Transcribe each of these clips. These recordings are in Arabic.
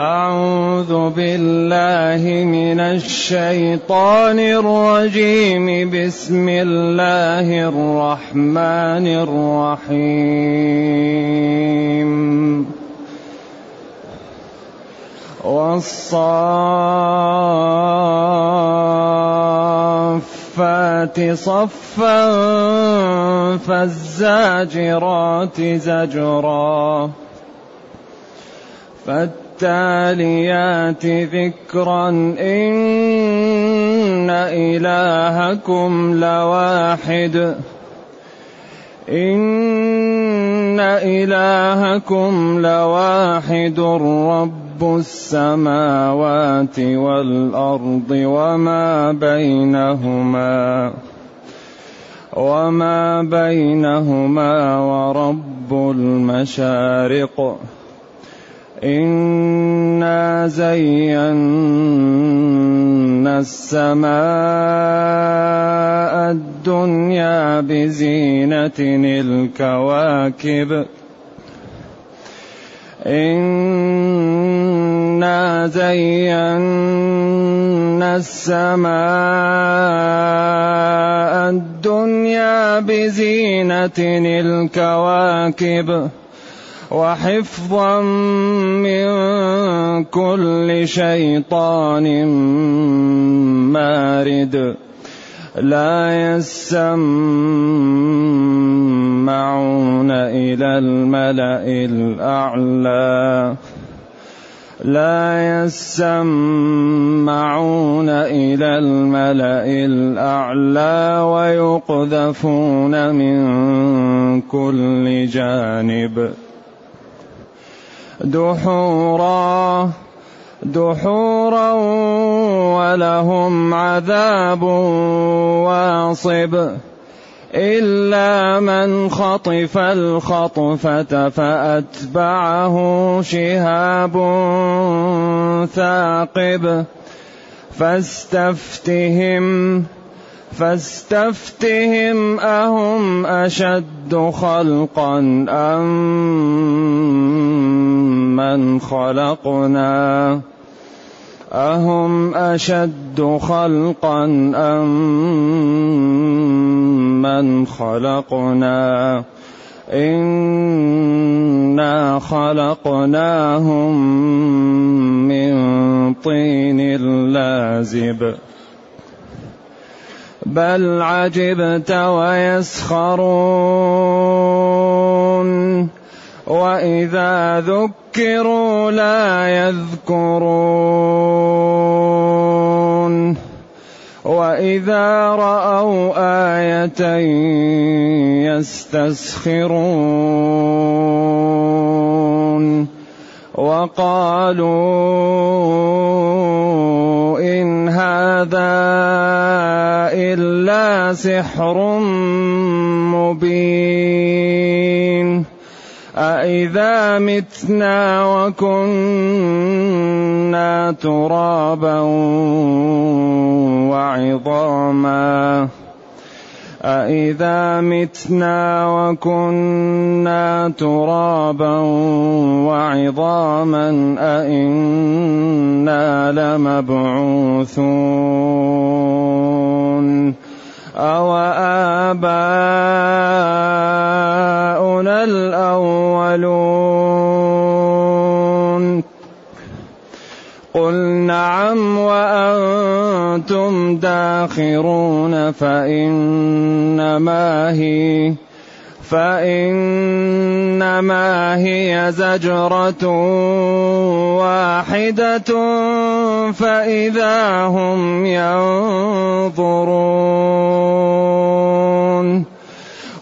أعوذ بالله من الشيطان الرجيم. بسم الله الرحمن الرحيم. والصافات صفا فالزاجرات زجرا. فالتاليات ذكرا. إن إلهكم لواحد. إن إلهكم لواحد رب السماوات والأرض وما بينهما وما بينهما ورب المشارق. إنا زينا السماء الدنيا بزينة الكواكب إنا زينا السماء الدنيا بزينة الكواكب وحفظا من كل شيطان مارد لا يسمعون إلى الملأ الأعلى لا يسمعون إلى الملأ الأعلى ويقذفون من كل جانب دحورا دحورا ولهم عذاب واصب. إلا من خطف الخطفة فأتبعه شهاب ثاقب. فاستفتهم فاستفتهم أهم أشد خلقا أم من خلقنا أهم أشد خلقا أم من خلقنا إنا خلقناهم من طين لازب بل عجبت ويسخرون وإذا ذكروا لا يذكرون وإذا رأوا آية يستسخرون وقالوا إن هذا إلا سحر مبين أإذا متنا وكنا ترابا وعظاما أإذا متنا وكنا ترابا وعظاما أإنا لمبعوثون أو آباؤنا الأولون قل نعم وأنتم داخرون فإنما هي فإنما هي زجرة واحدة فإذا هم ينظرون.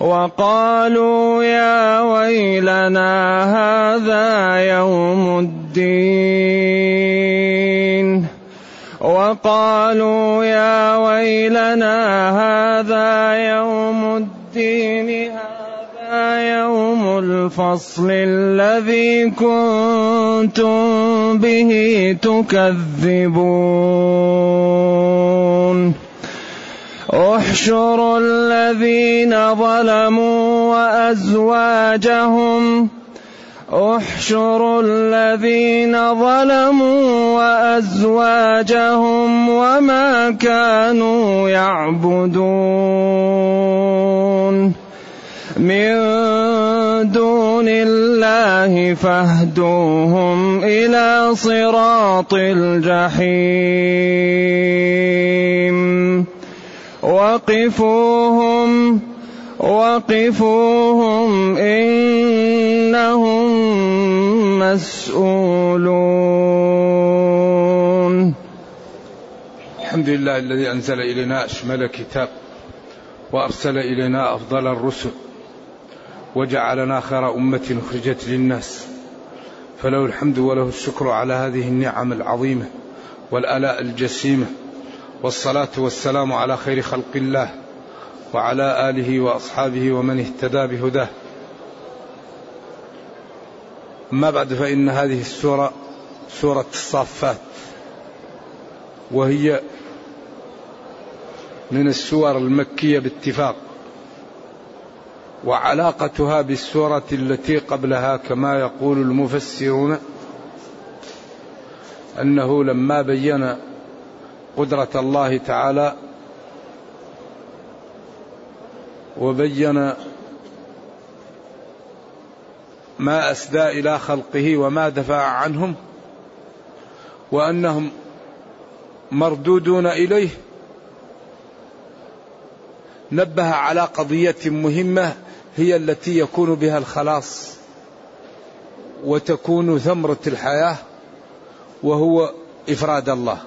وقالوا يا ويلنا هذا يوم الدين. وقالوا يا ويلنا هذا يوم الدين. يوم الفصل الذي كنتم به تكذبون. احشروا الذين ظلموا وأزواجهم. احشروا الذين ظلموا وأزواجهم وما كانوا يعبدون. من دون الله فاهدوهم إلى صراط الجحيم. وقفوهم وقفوهم إنهم مسؤولون. الحمد لله الذي أنزل إلينا أشمل كتاب وأرسل إلينا أفضل الرسل. وجعلنا خير أمة أخرجت للناس. فله الحمد وله الشكر على هذه النعم العظيمة والآلاء الجسيمة. والصلاة والسلام على خير خلق الله وعلى آله وأصحابه ومن اهتدى بهداه. اما بعد فإن هذه السورة سورة الصافات. وهي من السور المكية باتفاق. وعلاقتها بالسورة التي قبلها كما يقول المفسرون أنه لما بين قدرة الله تعالى وبين ما أسدى إلى خلقه وما دفع عنهم وأنهم مردودون إليه نبه على قضية مهمة هي التي يكون بها الخلاص وتكون ثمرة الحياة وهو إفراد الله.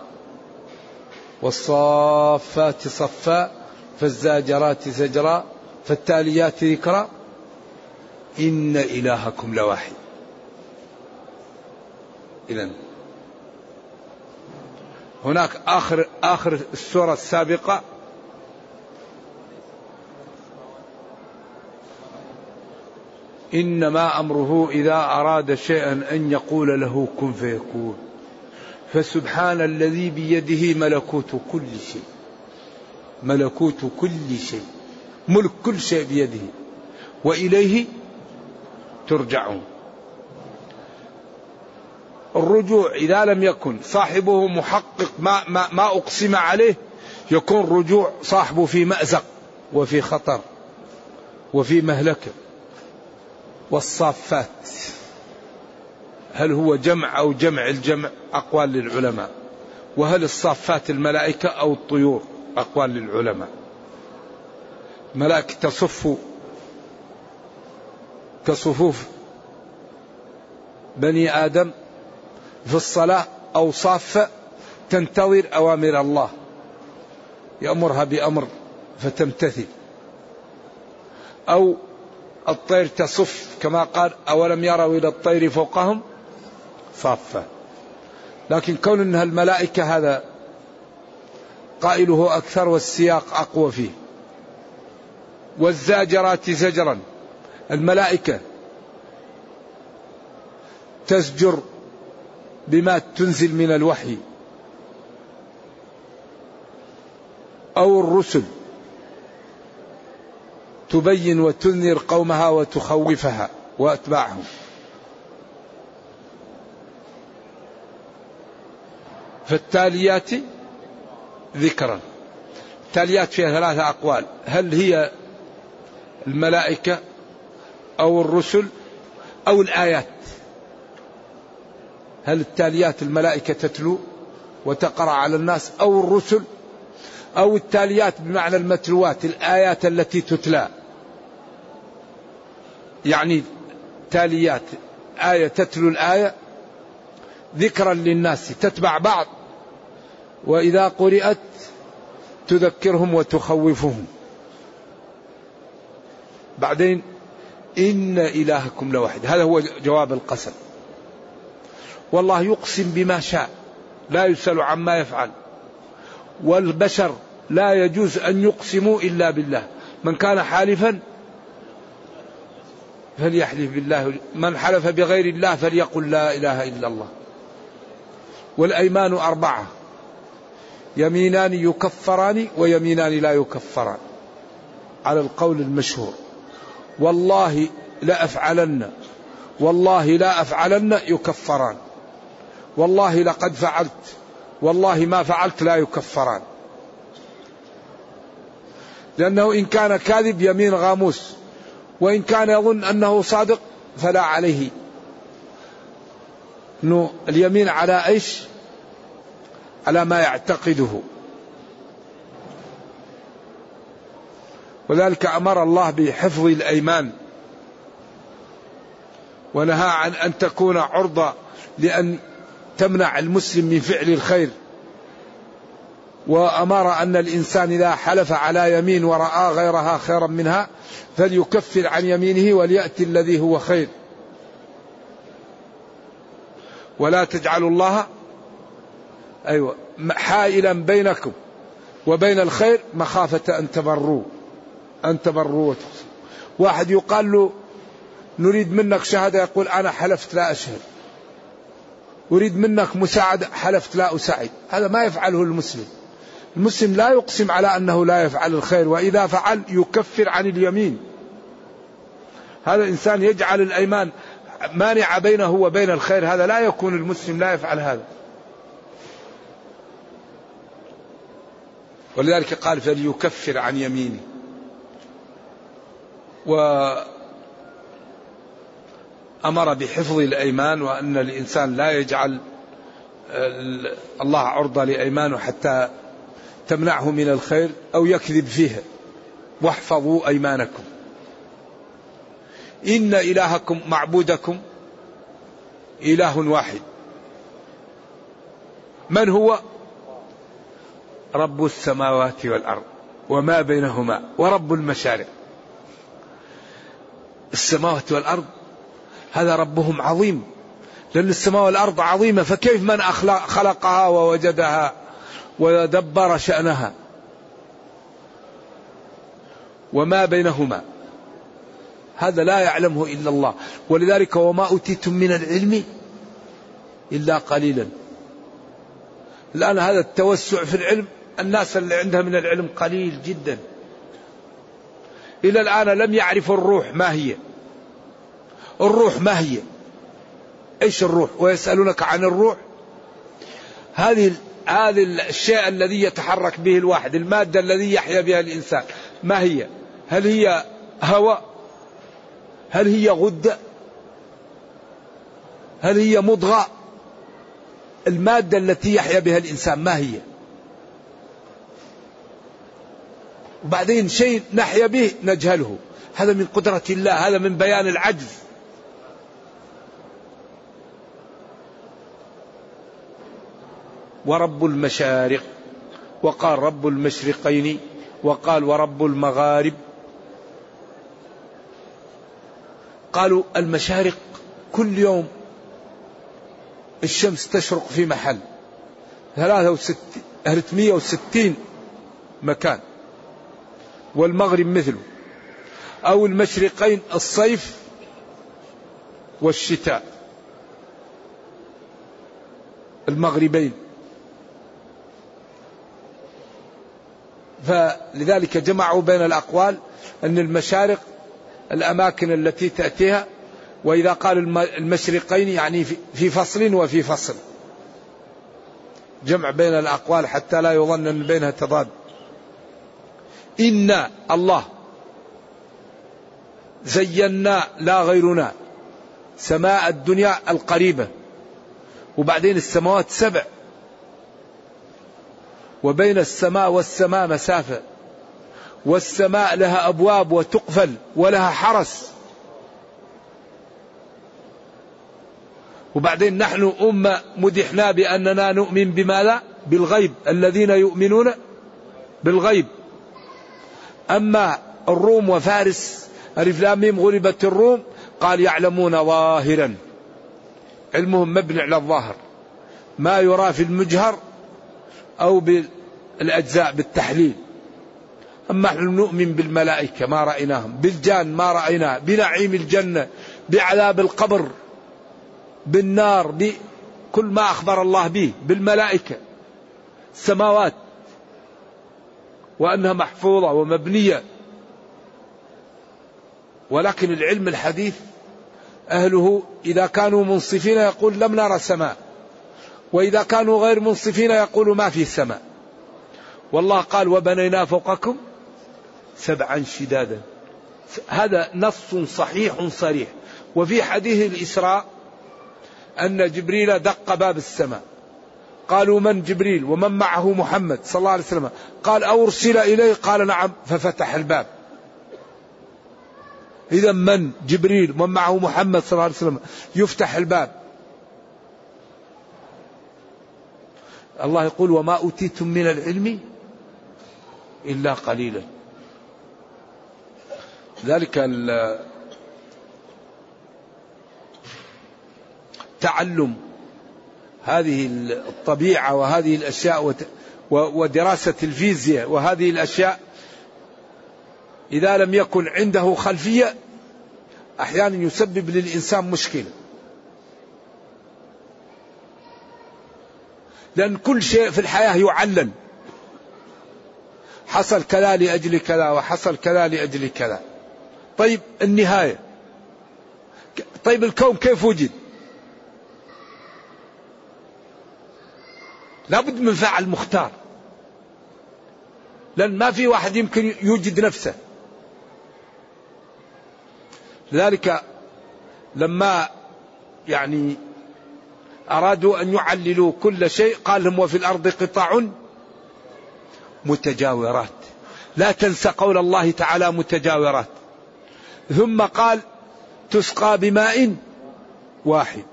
والصافات صفا فالزاجرات زجرا فالتاليات ذكرا. إن إلهكم لواحد. إذا هناك آخر آخر السورة السابقة. إنما أمره إذا أراد شيئا أن يقول له كن فيكون. فسبحان الذي بيده ملكوت كل شيء. ملكوت كل شيء. ملك كل شيء بيده. وإليه ترجعون. الرجوع إذا لم يكن صاحبه محقق ما ما, ما أقسم عليه يكون رجوع صاحبه في مأزق وفي خطر وفي مهلكة. والصافات هل هو جمع أو جمع الجمع؟ أقوال للعلماء. وهل الصافات الملائكة أو الطيور؟ أقوال للعلماء. ملائكة تصف كصفوف بني آدم في الصلاة أو صافة تنتظر أوامر الله. يأمرها بأمر فتمتثل. أو الطير تصف كما قال أولم يروا إلى الطير فوقهم؟ صافة. لكن كون أنها الملائكة هذا قائله أكثر والسياق أقوى فيه. والزاجرات زجرا. الملائكة تزجر بما تنزل من الوحي. أو الرسل. تبين وتنذر قومها وتخوفها وأتباعهم. فالتاليات ذكرا. التاليات فيها ثلاثة أقوال. هل هي الملائكة أو الرسل أو الآيات؟ هل التاليات الملائكة تتلو وتقرأ على الناس أو الرسل؟ أو التاليات بمعنى المتلوات الآيات التي تتلى؟ يعني تاليات. آية تتلو الآية. ذكرا للناس تتبع بعض. وإذا قرأت تذكرهم وتخوفهم. بعدين إن إلهكم لواحد. هذا هو جواب القسم. والله يقسم بما شاء. لا يسأل عما يفعل. والبشر لا يجوز أن يقسموا إلا بالله. من كان حالفا فليحلف بالله من حلف بغير الله فليقل لا إله إلا الله. والأيمان أربعة. يمينان يكفران ويمينان لا يكفران. على القول المشهور. والله لأفعلن والله لا أفعلن يكفران. والله لقد فعلت. والله ما فعلت لا يكفران. لأنه إن كان كاذب يمين غاموس. وإن كان يظن أنه صادق فلا عليه. أنه اليمين على إيش؟ على ما يعتقده. وذلك أمر الله بحفظ الأيمان. ونهى عن أن تكون عرضة لأن تمنع المسلم من فعل الخير. وأمر أن الإنسان إذا حلف على يمين ورأى غيرها خيرا منها فليكفر عن يمينه وليأتي الذي هو خير. ولا تجعلوا الله أيوة حائلا بينكم وبين الخير مخافة أن تبروا أن تبروا واحد يقال له نريد منك شهادة يقول أنا حلفت لا أشهد. أريد منك مساعدة حلفت لا أساعد. هذا ما يفعله المسلم. المسلم لا يقسم على أنه لا يفعل الخير وإذا فعل يكفر عن اليمين. هذا الإنسان يجعل الأيمان مانعة بينه وبين الخير هذا لا يكون المسلم لا يفعل هذا. ولذلك قال فليكفر عن يمينه. وأمر بحفظ الأيمان وأن الإنسان لا يجعل الله عرضة لأيمانه حتى تمنعه من الخير أو يكذب فيها واحفظوا أيمانكم. إن إلهكم معبودكم إله واحد. من هو؟ رب السماوات والأرض وما بينهما ورب المشارق. السماوات والأرض هذا ربهم عظيم. لأن السماء والأرض عظيمة فكيف من خلقها ووجدها؟ ودبر شأنها. وما بينهما. هذا لا يعلمه إلا الله. ولذلك وما أوتيتم من العلم إلا قليلا. الآن هذا التوسع في العلم الناس اللي عندها من العلم قليل جدا. إلى الآن لم يعرفوا الروح ما هي. الروح ما هي؟ إيش الروح؟ ويسألونك عن الروح. هذه هذه الشيء الذي يتحرك به الواحد المادة الذي يحيا بها الإنسان ما هي؟ هل هي هواء؟ هل هي غدة؟ هل هي مضغة؟ المادة التي يحيا بها الإنسان ما هي؟ وبعدين شيء نحيا به نجهله. هذا من قدرة الله هذا من بيان العجز. ورب المشارق وقال رب المشرقين وقال ورب المغارب. قالوا المشارق كل يوم الشمس تشرق في محل 360 مكان والمغرب مثله. أو المشرقين الصيف والشتاء المغربين. فلذلك جمعوا بين الأقوال أن المشارق الأماكن التي تأتيها وإذا قال المشرقين يعني في فصل وفي فصل. جمع بين الأقوال حتى لا يظن أن بينها تضاد. إنا الله زينا لا غيرنا سماء الدنيا القريبة وبعدين السماوات سبع. وبين السماء والسماء مسافة. والسماء لها أبواب وتقفل ولها حرس. وبعدين نحن أمة مدحنا بأننا نؤمن بماذا بالغيب. الذين يؤمنون بالغيب. أما الروم وفارس ألف لام غلبت الروم قال يعلمون ظاهرا علمهم مبني على الظاهر. ما يرى في المجهر أو بالأجزاء بالتحليل. أما نحن نؤمن بالملائكة ما رأيناهم بالجان ما رأيناه بنعيم الجنة بعذاب القبر بالنار بكل ما أخبر الله به بالملائكة. السماوات وأنها محفوظة ومبنية. ولكن العلم الحديث أهله إذا كانوا منصفين يقول لم نرى سماء وإذا كانوا غير منصفين يقول ما في سماء. والله قال وبنينا فوقكم سبعا شدادا. هذا نص صحيح صريح. وفي حديث الإسراء أن جبريل دق باب السماء. قالوا من جبريل ومن معه محمد صلى الله عليه وسلم؟ قال أرسل إليه قال نعم. ففتح الباب. إذا من جبريل ومن معه محمد صلى الله عليه وسلم؟ يفتح الباب. الله يقول وما أوتيتم من العلم إلا قليلا. ذلك تعلم هذه الطبيعة وهذه الأشياء ودراسة الفيزياء وهذه الأشياء إذا لم يكن عنده خلفية أحيانا يسبب للإنسان مشكلة. لأن كل شيء في الحياة يعلل. حصل كذا لأجل كذا وحصل كذا لأجل كذا. طيب النهاية. طيب الكون كيف وجد؟ لابد من فعل مختار. لأن ما في واحد يمكن يوجد نفسه. لذلك لما يعني أرادوا أن يعللوا كل شيء قال لهم وفي الأرض قطع متجاورات. لا تنسى قول الله تعالى متجاورات. ثم قال تسقى بماء واحد.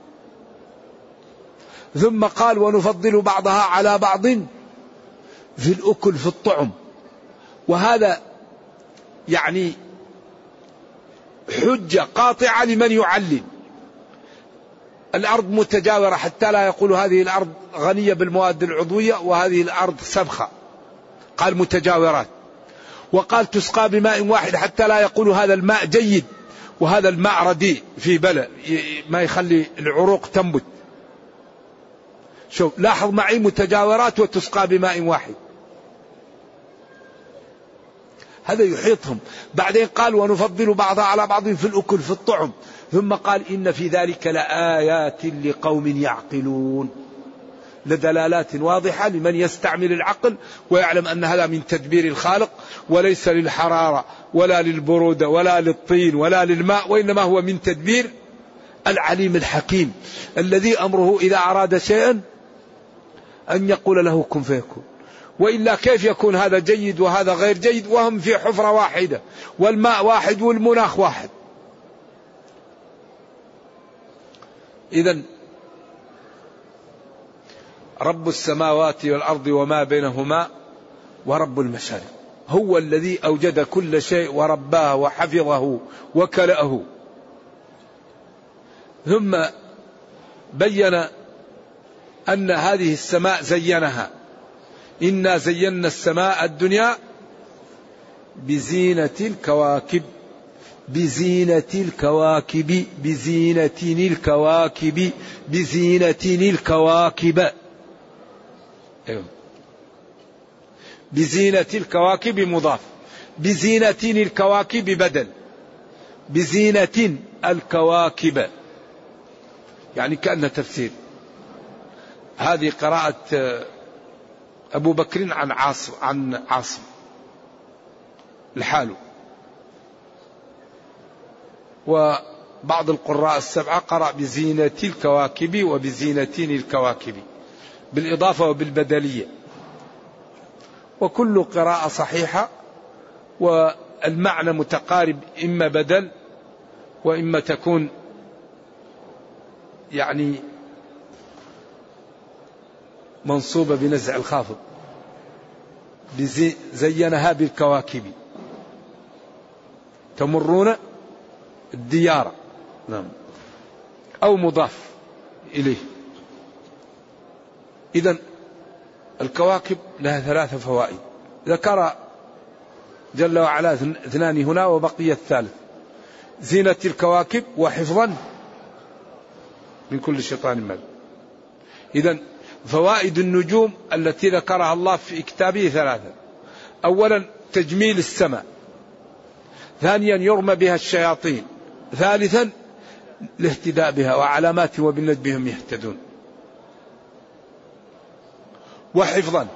ثم قال ونفضل بعضها على بعض في الأكل في الطعم. وهذا يعني حجة قاطعة لمن يعلل. الأرض متجاورة حتى لا يقول هذه الأرض غنية بالمواد العضوية وهذه الأرض سبخة. قال متجاورات. وقال تسقى بماء واحد حتى لا يقول هذا الماء جيد وهذا الماء رديء في بلى ما يخلي العروق تنبت. شوف لاحظ معي متجاورات وتسقى بماء واحد. هذا يحيطهم. بعدين قال ونفضل بعضها على بعض في الأكل في الطعم. ثم قال إن في ذلك لآيات لقوم يعقلون. لدلالات واضحة لمن يستعمل العقل ويعلم أن هذا من تدبير الخالق وليس للحرارة ولا للبرودة ولا للطين ولا للماء وإنما هو من تدبير العليم الحكيم الذي أمره إذا أراد شيئا أن يقول له كن فيكون. وإلا كيف يكون هذا جيد وهذا غير جيد؟ وهم في حفرة واحدة والماء واحد والمناخ واحد. إذا رب السماوات والأرض وما بينهما ورب المشارق. هو الذي أوجد كل شيء ورباه وحفظه وكلأه. ثم بين أن هذه السماء زينها. إنا زينا السماء الدنيا بزينة الكواكب. بزينة الكواكب بزينة الكواكب بزينة الكواكب. أيوه. بزينة الكواكب مضاف. بزينة الكواكب بدل. بزينة الكواكب. يعني كأن تفسير. هذه قراءة أبو بكر عن عاصم عن عاصم. لحاله. وبعض القراء السبعة قرأ بزينة الكواكب وبزينة الكواكب بالإضافة وبالبدلية. وكل قراءة صحيحة والمعنى متقارب إما بدل وإما تكون يعني منصوبة بنزع الخافض. زينها بالكواكب. تمرون؟ الديار. نعم. أو مضاف إليه. إذا الكواكب لها ثلاث فوائد. ذكر جل وعلا اثنان هنا وبقي الثالث. زينة الكواكب وحفظا من كل شيطان مال. إذا فوائد النجوم التي ذكرها الله في كتابه ثلاثة. أولا تجميل السماء. ثانيا يرمى بها الشياطين. ثالثا الاهتداء بها وعلامات وبالنجم هم يهتدون. وحفظا.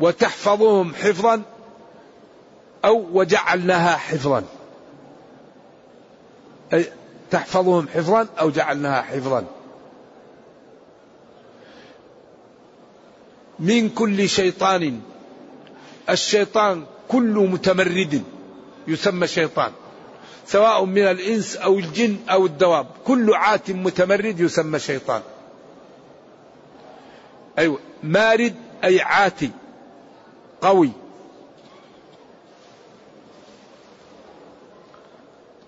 وتحفظهم حفظا أو وجعلناها حفظا. أي تحفظهم حفظا أو جعلناها حفظا. من كل شيطان. الشيطان كل متمرد. يسمى شيطان سواء من الإنس أو الجن أو الدواب كل عات متمرد يسمى شيطان. أيوة مارد أي عاتي قوي.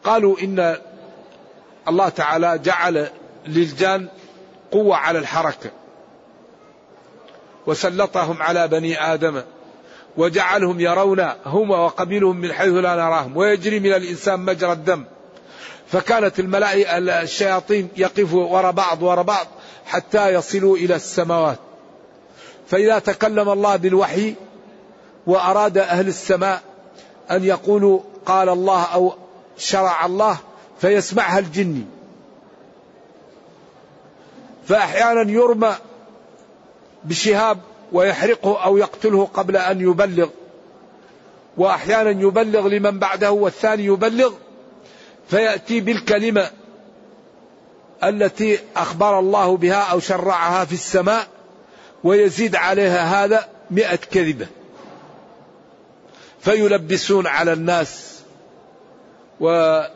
قالوا إن الله تعالى جعل للجان قوة على الحركة وسلطهم على بني آدم. وجعلهم يرون هم وقبيلهم من حيث لا نراهم ويجري من الإنسان مجرى الدم. فكانت الملائكة الشياطين يقفوا وراء بعض وراء بعض حتى يصلوا إلى السماوات. فإذا تكلم الله بالوحي وأراد أهل السماء أن يقولوا قال الله أو شرع الله فيسمعها الجني فأحيانا يرمى بشهاب ويحرقه أو يقتله قبل أن يبلغ. وأحيانا يبلغ لمن بعده والثاني يبلغ. فيأتي بالكلمة التي أخبر الله بها أو شرعها في السماء ويزيد عليها هذا مئة كذبة. فيلبسون على الناس. وهذا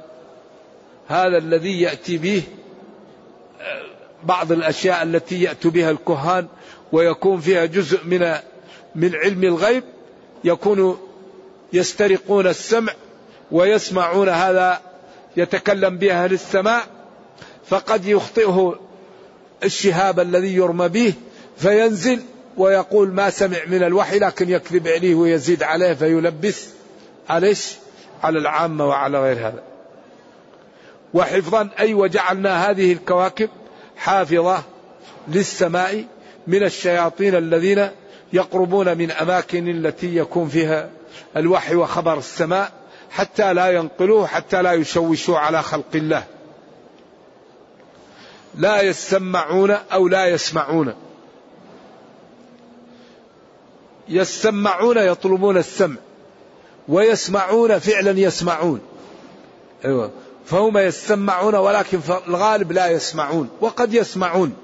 الذي يأتي به بعض الأشياء التي يأتي بها الكهان ويكون فيها جزء من من علم الغيب يكون يسترقون السمع ويسمعون هذا يتكلم به أهل السماء فقد يخطئه الشهاب الذي يرمى به فينزل ويقول ما سمع من الوحي لكن يكذب عليه ويزيد عليه فيلبس عليه على العامة وعلى غير هذا. وحفظا أي وجعلنا هذه الكواكب حافظة للسماء من الشياطين الذين يقربون من أماكن التي يكون فيها الوحي وخبر السماء حتى لا ينقلوه حتى لا يشوشوا على خلق الله. لا يسمعون أو لا يسمعون. يسمعون يطلبون السمع ويسمعون فعلا يسمعون. أيوة. فهم يسمعون ولكن في الغالب لا يسمعون وقد يسمعون.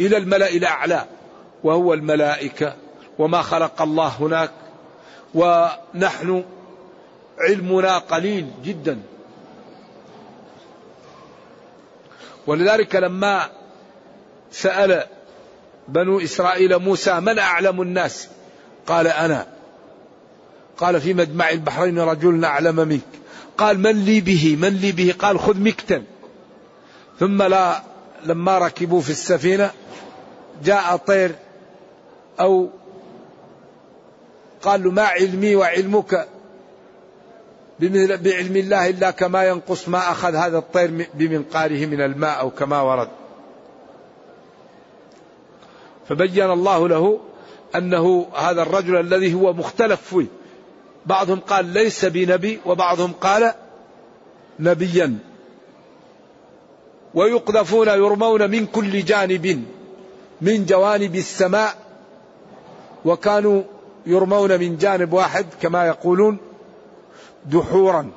إلى الملأ الأعلى وهو الملائكة وما خلق الله هناك ونحن علمنا قليل جدا. ولذلك لما سأل بنو إسرائيل موسى من أعلم الناس؟ قال أنا. قال في مجمع البحرين رجل أعلم منك. قال من لي به؟ من لي به؟ قال خذ مكتا. ثم لا لما ركبوا في السفينة جاء طير أو قال له ما علمي وعلمك بعلم الله إلا كما ينقص ما أخذ هذا الطير بمنقاره من الماء أو كما ورد. فبين الله له أنه هذا الرجل الذي هو مختلف فيه. بعضهم قال ليس بنبي وبعضهم قال نبيا. ويقذفون يرمون من كل جانب. من جوانب السماء وكانوا يرمون من جانب واحد كما يقولون دحورا.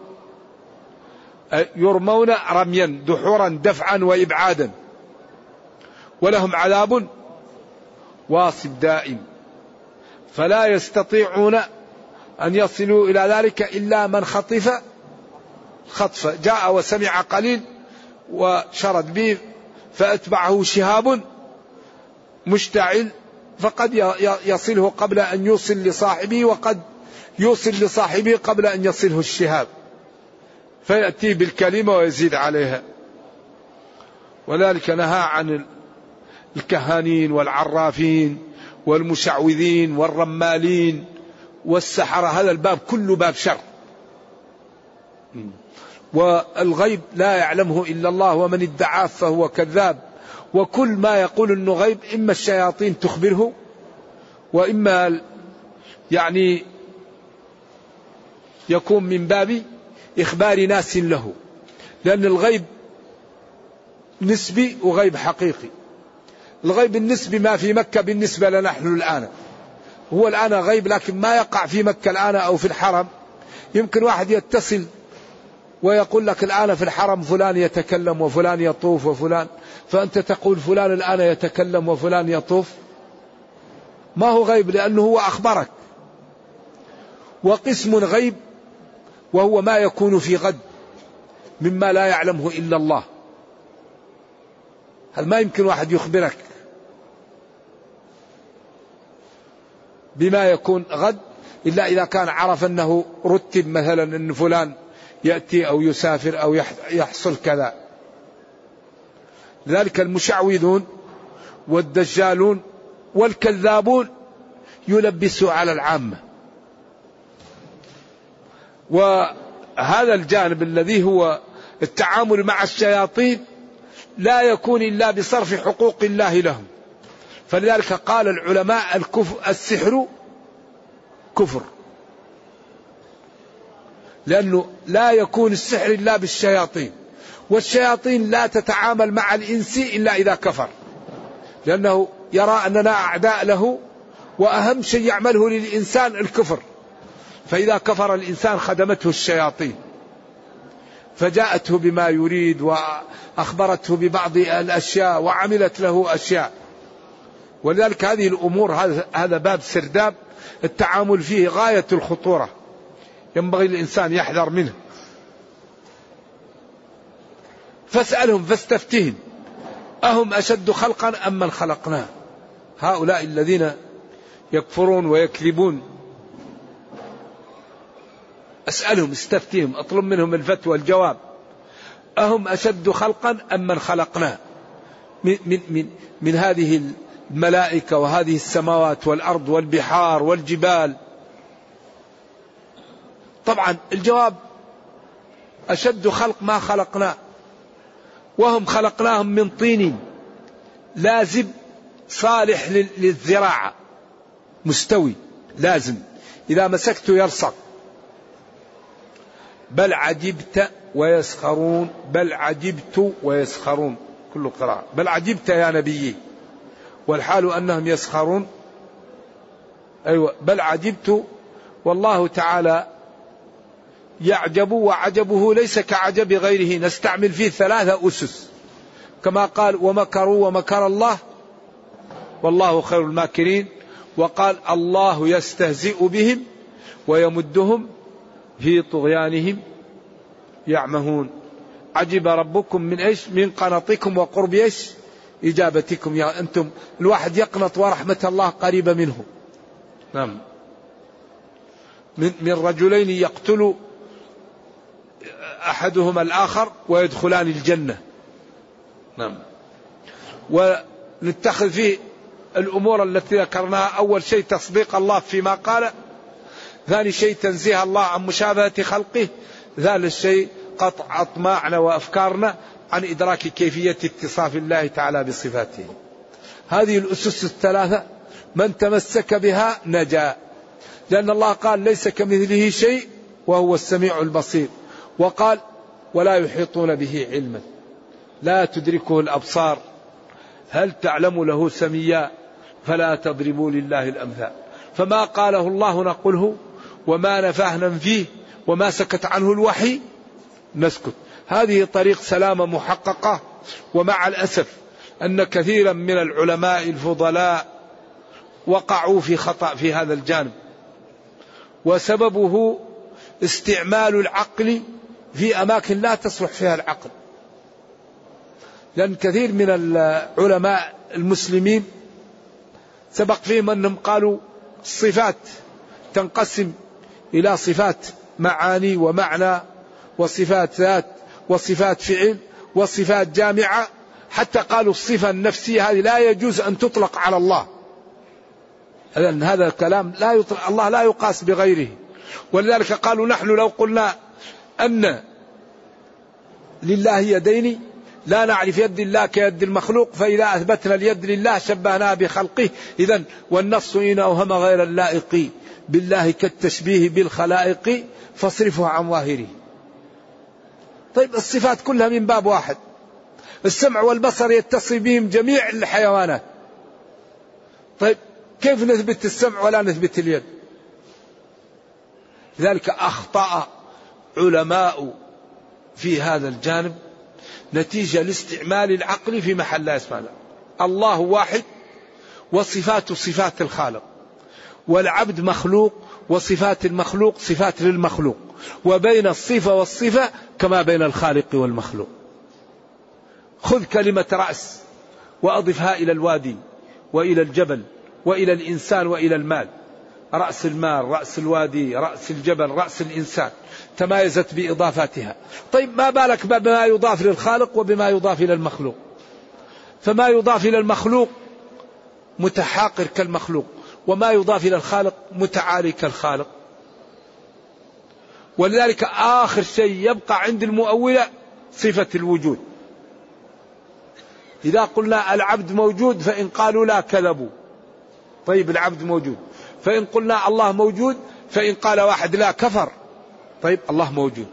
يرمون رميا دحورا دفعا وابعادا. ولهم عذاب واصب دائم. فلا يستطيعون أن يصلوا إلى ذلك إلا من خطف خطفه جاء وسمع قليل وشرد به فأتبعه شهاب مشتعل فقد يصله قبل أن يوصل لصاحبه وقد يوصل لصاحبه قبل أن يصله الشهاب. فيأتي بالكلمة ويزيد عليها. وذلك نهى عن الكهانين والعرافين والمشعوذين والرمالين والسحرة. هذا الباب كله باب شر. والغيب لا يعلمه إلا الله ومن ادعاه فهو كذاب. وكل ما يقول انه غيب إما الشياطين تخبره وإما يعني يكون من باب إخبار ناس له. لأن الغيب نسبي وغيب حقيقي. الغيب النسبي ما في مكة بالنسبة لنا نحن الآن. هو الآن غيب لكن ما يقع في مكة الآن أو في الحرم. يمكن واحد يتصل ويقول لك الآن في الحرم فلان يتكلم وفلان يطوف وفلان فأنت تقول فلان الآن يتكلم وفلان يطوف؟ ما هو غيب لأنه هو أخبرك. وقسم غيب وهو ما يكون في غد مما لا يعلمه إلا الله. هل ما يمكن واحد يخبرك بما يكون غد إلا إذا كان عرف أنه رتب مثلا أن فلان يأتي أو يسافر أو يحصل كذا. لذلك المشعوذون والدجالون والكذابون يلبسوا على العامة. وهذا الجانب الذي هو التعامل مع الشياطين لا يكون إلا بصرف حقوق الله لهم. فلذلك قال العلماء الكفر السحر كفر. لأنه لا يكون السحر إلا بالشياطين. والشياطين لا تتعامل مع الإنس إلا إذا كفر. لأنه يرى أننا أعداء له وأهم شيء يعمله للإنسان الكفر. فإذا كفر الإنسان خدمته الشياطين. فجاءته بما يريد وأخبرته ببعض الأشياء وعملت له أشياء. ولذلك هذه الأمور هذا باب سرداب التعامل فيه غاية الخطورة. ينبغي الإنسان يحذر منه. فاسألهم فاستفتهم. أهم أشد خلقا أم من خلقناه هؤلاء الذين يكفرون ويكذبون. أسألهم استفتهم أطلب منهم الفتوى الجواب. أهم أشد خلقا أم من خلقناه من, من, من, من هذه الملائكة وهذه السماوات والأرض والبحار والجبال. طبعا الجواب أشد خلق ما خلقناه وهم خلقناهم من طين لازب صالح للزراعة مستوي لازم. إذا مسكته يرصق. بل عجبت ويسخرون. بل عجبت ويسخرون. كل قراءة. بل عجبت يا نبيي والحال أنهم يسخرون. أيوة. بل عجبت. والله تعالى يعجب وعجبه ليس كعجب غيره نستعمل فيه ثلاثة أسس كما قال ومكروا ومكر الله والله خير الماكرين وقال الله يستهزئ بهم ويمدهم في طغيانهم يعمهون عجب ربكم من إيش؟ من قنطكم وقرب إيش؟ إجابتكم يا أنتم الواحد يقنط ورحمة الله قريبة منه. نعم. من من رجلين يقتل أحدهما الآخر ويدخلان الجنة. نعم. ونتخذ فيه الأمور التي ذكرناها أول شيء تصديق الله فيما قال. ثاني شيء تنزيه الله عن مشابهة خلقه. ثالث شيء قطع أطماعنا وأفكارنا عن إدراك كيفية اتصاف الله تعالى بصفاته. هذه الأسس الثلاثة من تمسك بها نجا. لأن الله قال ليس كمثله شيء وهو السميع البصير. وقال ولا يحيطون به علما. لا تدركه الأبصار. هل تعلم له سميا؟ فلا تضربوا لله الأمثال. فما قاله الله نقله وما نفاه ننفيه وما سكت عنه الوحي نسكت. هذه طريق سلامة محققة ومع الأسف أن كثيرا من العلماء الفضلاء وقعوا في خطأ في هذا الجانب. وسببه استعمال العقل في أماكن لا تصلح فيها العقل. لأن كثير من العلماء المسلمين سبق فيهم أنهم قالوا الصفات تنقسم إلى صفات معاني ومعنى وصفات ذات وصفات فعل وصفات جامعة. حتى قالوا الصفة النفسية هذه لا يجوز أن تطلق على الله. لأن هذا الكلام لا يطلق الله لا يقاس بغيره. ولذلك قالوا نحن لو قلنا أن لله يدين لا نعرف يد الله كيد المخلوق فإذا أثبتنا اليد لله شبهناها بخلقه. إذا والنص إن أوهم غير اللائق بالله كالتشبيه بالخلائق فاصرفه عن ظاهره. طيب الصفات كلها من باب واحد. السمع والبصر يتصل بهم جميع الحيوانات. طيب كيف نثبت السمع ولا نثبت اليد؟ لذلك أخطأ علماء في هذا الجانب نتيجة لاستعمال العقل في محل لا يسمى الله واحد وصفات صفات الخالق والعبد مخلوق وصفات المخلوق صفات للمخلوق وبين الصفة والصفة كما بين الخالق والمخلوق. خذ كلمة رأس وأضفها إلى الوادي وإلى الجبل وإلى الإنسان وإلى المال. رأس المال رأس الوادي رأس الجبل رأس الإنسان. تمايزت بإضافاتها طيب ما بالك بما يضاف للخالق وبما يضاف إلى المخلوق؟ فما يضاف إلى المخلوق متحاقر كالمخلوق وما يضاف إلى الخالق متعالي كالخالق. ولذلك آخر شيء يبقى عند المؤولة صفة الوجود. إذا قلنا العبد موجود فإن قالوا لا كذبوا. طيب العبد موجود. فإن قلنا الله موجود فإن قال واحد لا كفر. طيب الله موجود.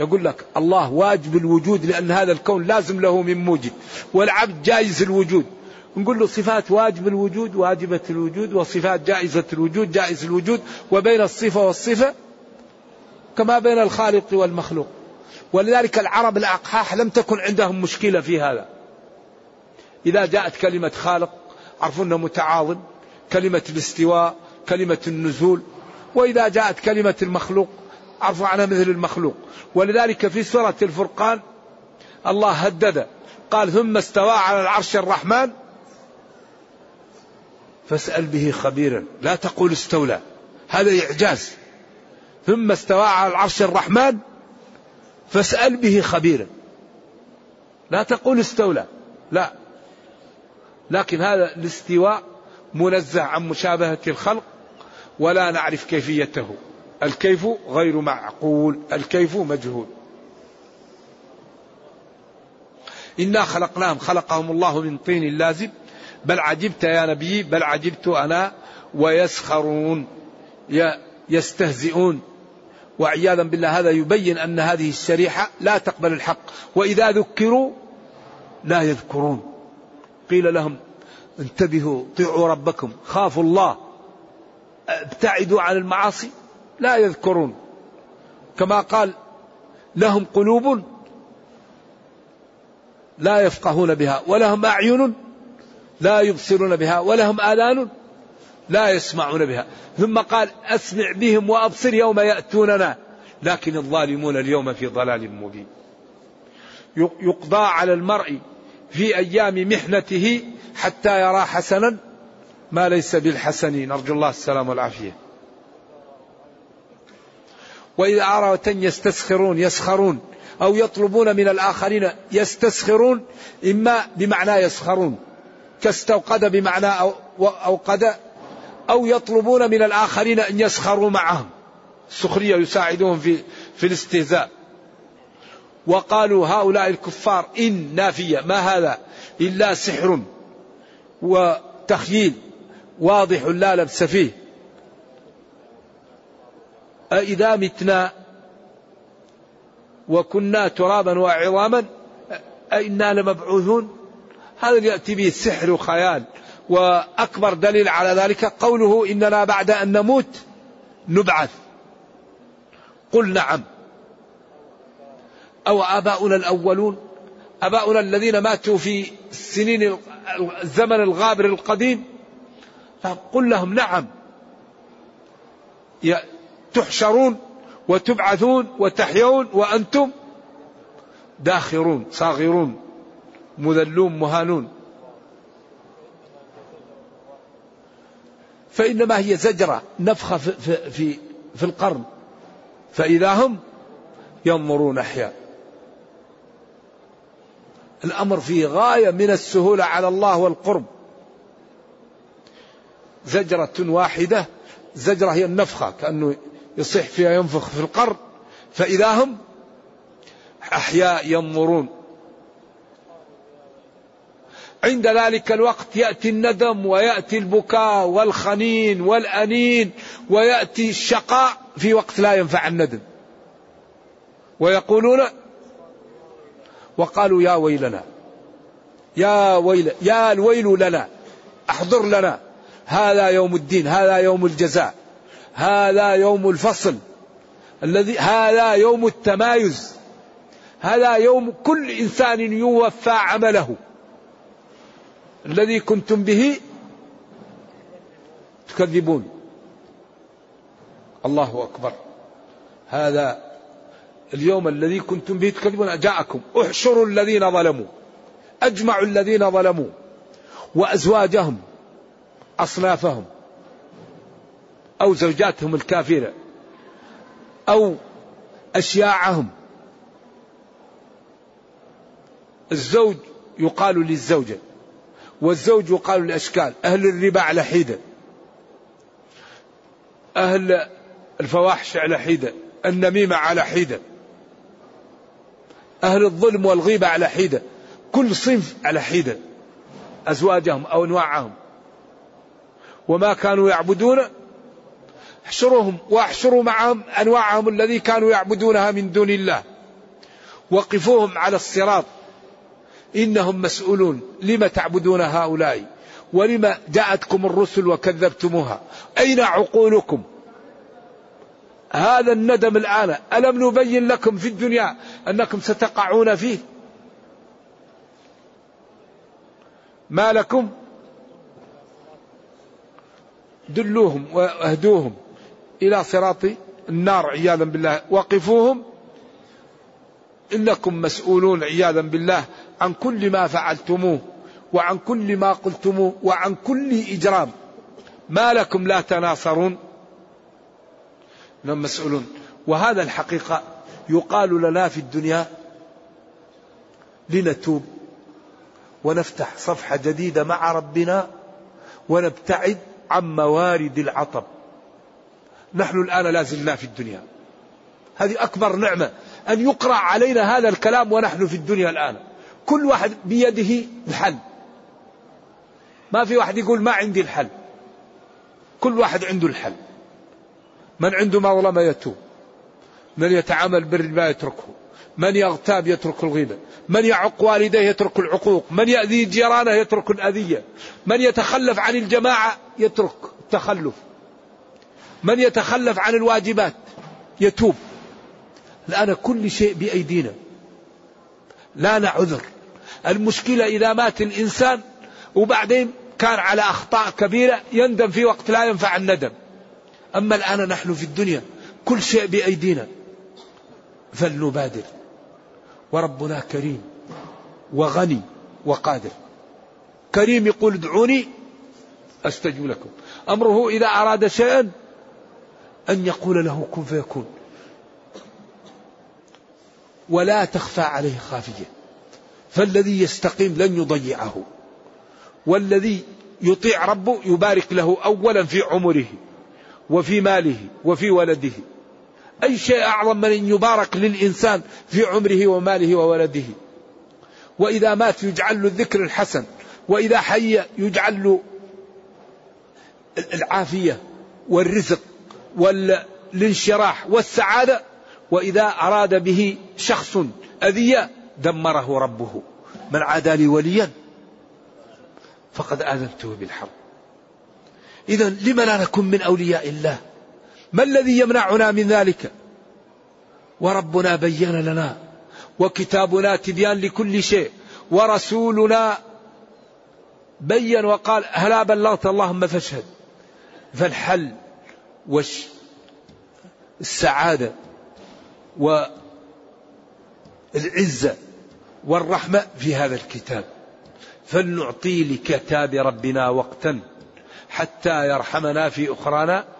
يقول لك الله واجب الوجود لأن هذا الكون لازم له من موجد والعبد جائز الوجود. نقول له صفات واجب الوجود واجبة الوجود وصفات جائزة الوجود جائز الوجود وبين الصفة والصفة كما بين الخالق والمخلوق. ولذلك العرب الأقحاح لم تكن عندهم مشكلة في هذا. إذا جاءت كلمة خالق عرفوا أنه متعاظم كلمة الاستواء كلمة النزول وإذا جاءت كلمة المخلوق عرفوا عنها مثل المخلوق. ولذلك في سورة الفرقان الله هدد قال ثم استوى على العرش الرحمن فاسأل به خبيرا. لا تقول استولى هذا إعجاز. ثم استوى على العرش الرحمن فاسأل به خبيرا. لا تقول استولى لا. لكن هذا الاستواء منزه عن مشابهة الخلق ولا نعرف كيفيته. الكيف غير معقول الكيف مجهول. إنا خلقناهم خلقهم الله من طين لازب. بل عجبت يا نبي بل عجبت أنا ويسخرون يستهزئون. وعياذا بالله هذا يبين أن هذه الشريحة لا تقبل الحق. وإذا ذكروا لا يذكرون. قيل لهم انتبهوا طيعوا ربكم خافوا الله. ابتعدوا عن المعاصي؟ لا يذكرون. كما قال لهم قلوب لا يفقهون بها ولهم أعين لا يبصرون بها ولهم آذان لا يسمعون بها. ثم قال أسمع بهم وأبصر يوم يأتوننا. لكن الظالمون اليوم في ضلال مبين. يقضى على المرء في أيام محنته حتى يرى حسنا ما ليس بالحسن نرجو الله السلام والعافية. وإذا أروا يستسخرون يسخرون أو يطلبون من الآخرين يستسخرون إما بمعنى يسخرون كاستوقد بمعنى أو أوقد أو يطلبون من الآخرين أن يسخروا معهم. السخرية يساعدهم في في الاستهزاء. وقالوا هؤلاء الكفار إن نافية ما هذا؟ إلا سحر وتخييل. واضح لا لبس فيه. أإذا متنا وكنا ترابا وعظاما أئنا لمبعوثون. هذا يأتي به السحر وخيال. وأكبر دليل على ذلك قوله إننا بعد أن نموت نبعث. قل نعم. أو آباؤنا الأولون؟ أباؤنا الذين ماتوا في السنين الزمن الغابر القديم؟ فقل لهم نعم. تحشرون وتبعثون وتحيون وأنتم داخرون صاغرون مذلون مهانون فإنما هي زجرة نفخة في, في, في القرن. فإذا هم ينظرون أحياء. الأمر فيه غاية من السهولة على الله والقرب. زجرة واحدة زجرة هي النفخة كأنه يصح فيها ينفخ في القرن. فإذا هم أحياء ينظرون. عند ذلك الوقت يأتي الندم ويأتي البكاء والخنين والأنين ويأتي الشقاء في وقت لا ينفع الندم. ويقولون وقالوا يا ويلنا يا ويل يا الويل لنا احضر لنا. هذا يوم الدين هذا يوم الجزاء هذا يوم الفصل الذي هذا يوم التمايز هذا يوم كل إنسان يوفى عمله الذي كنتم به تكذبون. الله أكبر. هذا اليوم الذي كنتم به تكذبون. جاءكم. احشروا الذين ظلموا. أجمعوا الذين ظلموا. وأزواجهم. أصنافهم أو زوجاتهم الكافرة أو أشياعهم. الزوج يقال للزوجة والزوج يقال للأشكال. أهل الربا على حيده أهل الفواحش على حيده النميمة على حيده أهل الظلم والغيبة على حيدة كل صنف على حيدة أزواجهم أو أنواعهم. وما كانوا يعبدون. احشرهم واحشروا معهم أنواعهم الذي كانوا يعبدونها من دون الله. وقفوهم على الصراط. إنهم مسؤولون. لم تعبدون هؤلاء؟ ولم جاءتكم الرسل وكذبتموها؟ أين عقولكم؟ هذا الندم الآن. ألم نبين لكم في الدنيا أنكم ستقعون فيه؟ ما لكم؟ دلوهم وأهدوهم إلى صراط النار عياذا بالله. وقفوهم. إنكم مسؤولون عياذا بالله عن كل ما فعلتموه وعن كل ما قلتموه وعن كل إجرام. ما لكم لا تناصرون. إنهم مسؤولون. وهذا الحقيقة يقال لنا في الدنيا لنتوب ونفتح صفحة جديدة مع ربنا ونبتعد عن موارد العطب. نحن الآن لا زلنا في الدنيا. هذه أكبر نعمة أن يقرأ علينا هذا الكلام ونحن في الدنيا الآن. كل واحد بيده الحل. ما في واحد يقول ما عندي الحل. كل واحد عنده الحل. من عنده مظلمة يتوب. من يتعامل بالربا يتركه. من يغتاب يترك الغيبة من يعق والديه يترك العقوق من يأذي جيرانه يترك الأذية من يتخلف عن الجماعة يترك التخلف من يتخلف عن الواجبات يتوب. الآن كل شيء بأيدينا. لا نعذر المشكلة إذا مات الإنسان وبعدين كان على أخطاء كبيرة يندم في وقت لا ينفع الندم. أما الآن نحن في الدنيا كل شيء بأيدينا. فلنبادر. وربنا كريم وغني وقادر. كريم يقول ادعوني أستجب لكم. أمره إذا أراد شيئا أن يقول له كن فيكون. ولا تخفى عليه خافية. فالذي يستقيم لن يضيعه. والذي يطيع ربه يبارك له اولا في عمره وفي ماله وفي ولده. أي شيء أعظم من أن يبارك للإنسان في عمره وماله وولده. وإذا مات يجعل له الذكر الحسن وإذا حي يجعل له العافية والرزق والانشراح والسعادة. وإذا أراد به شخص أذية دمره ربه. من عادى لي وليا فقد آذنته بالحرب. إذا لم لا نكن من أولياء الله؟ ما الذي يمنعنا من ذلك؟ وربنا بين لنا وكتابنا تبيان لكل شيء ورسولنا بين وقال هلا بلغت اللهم فاشهد. فالحل والسعادة والعزة والرحمة في هذا الكتاب. فلنعطي لكتاب ربنا وقتا حتى يرحمنا في أخرانا.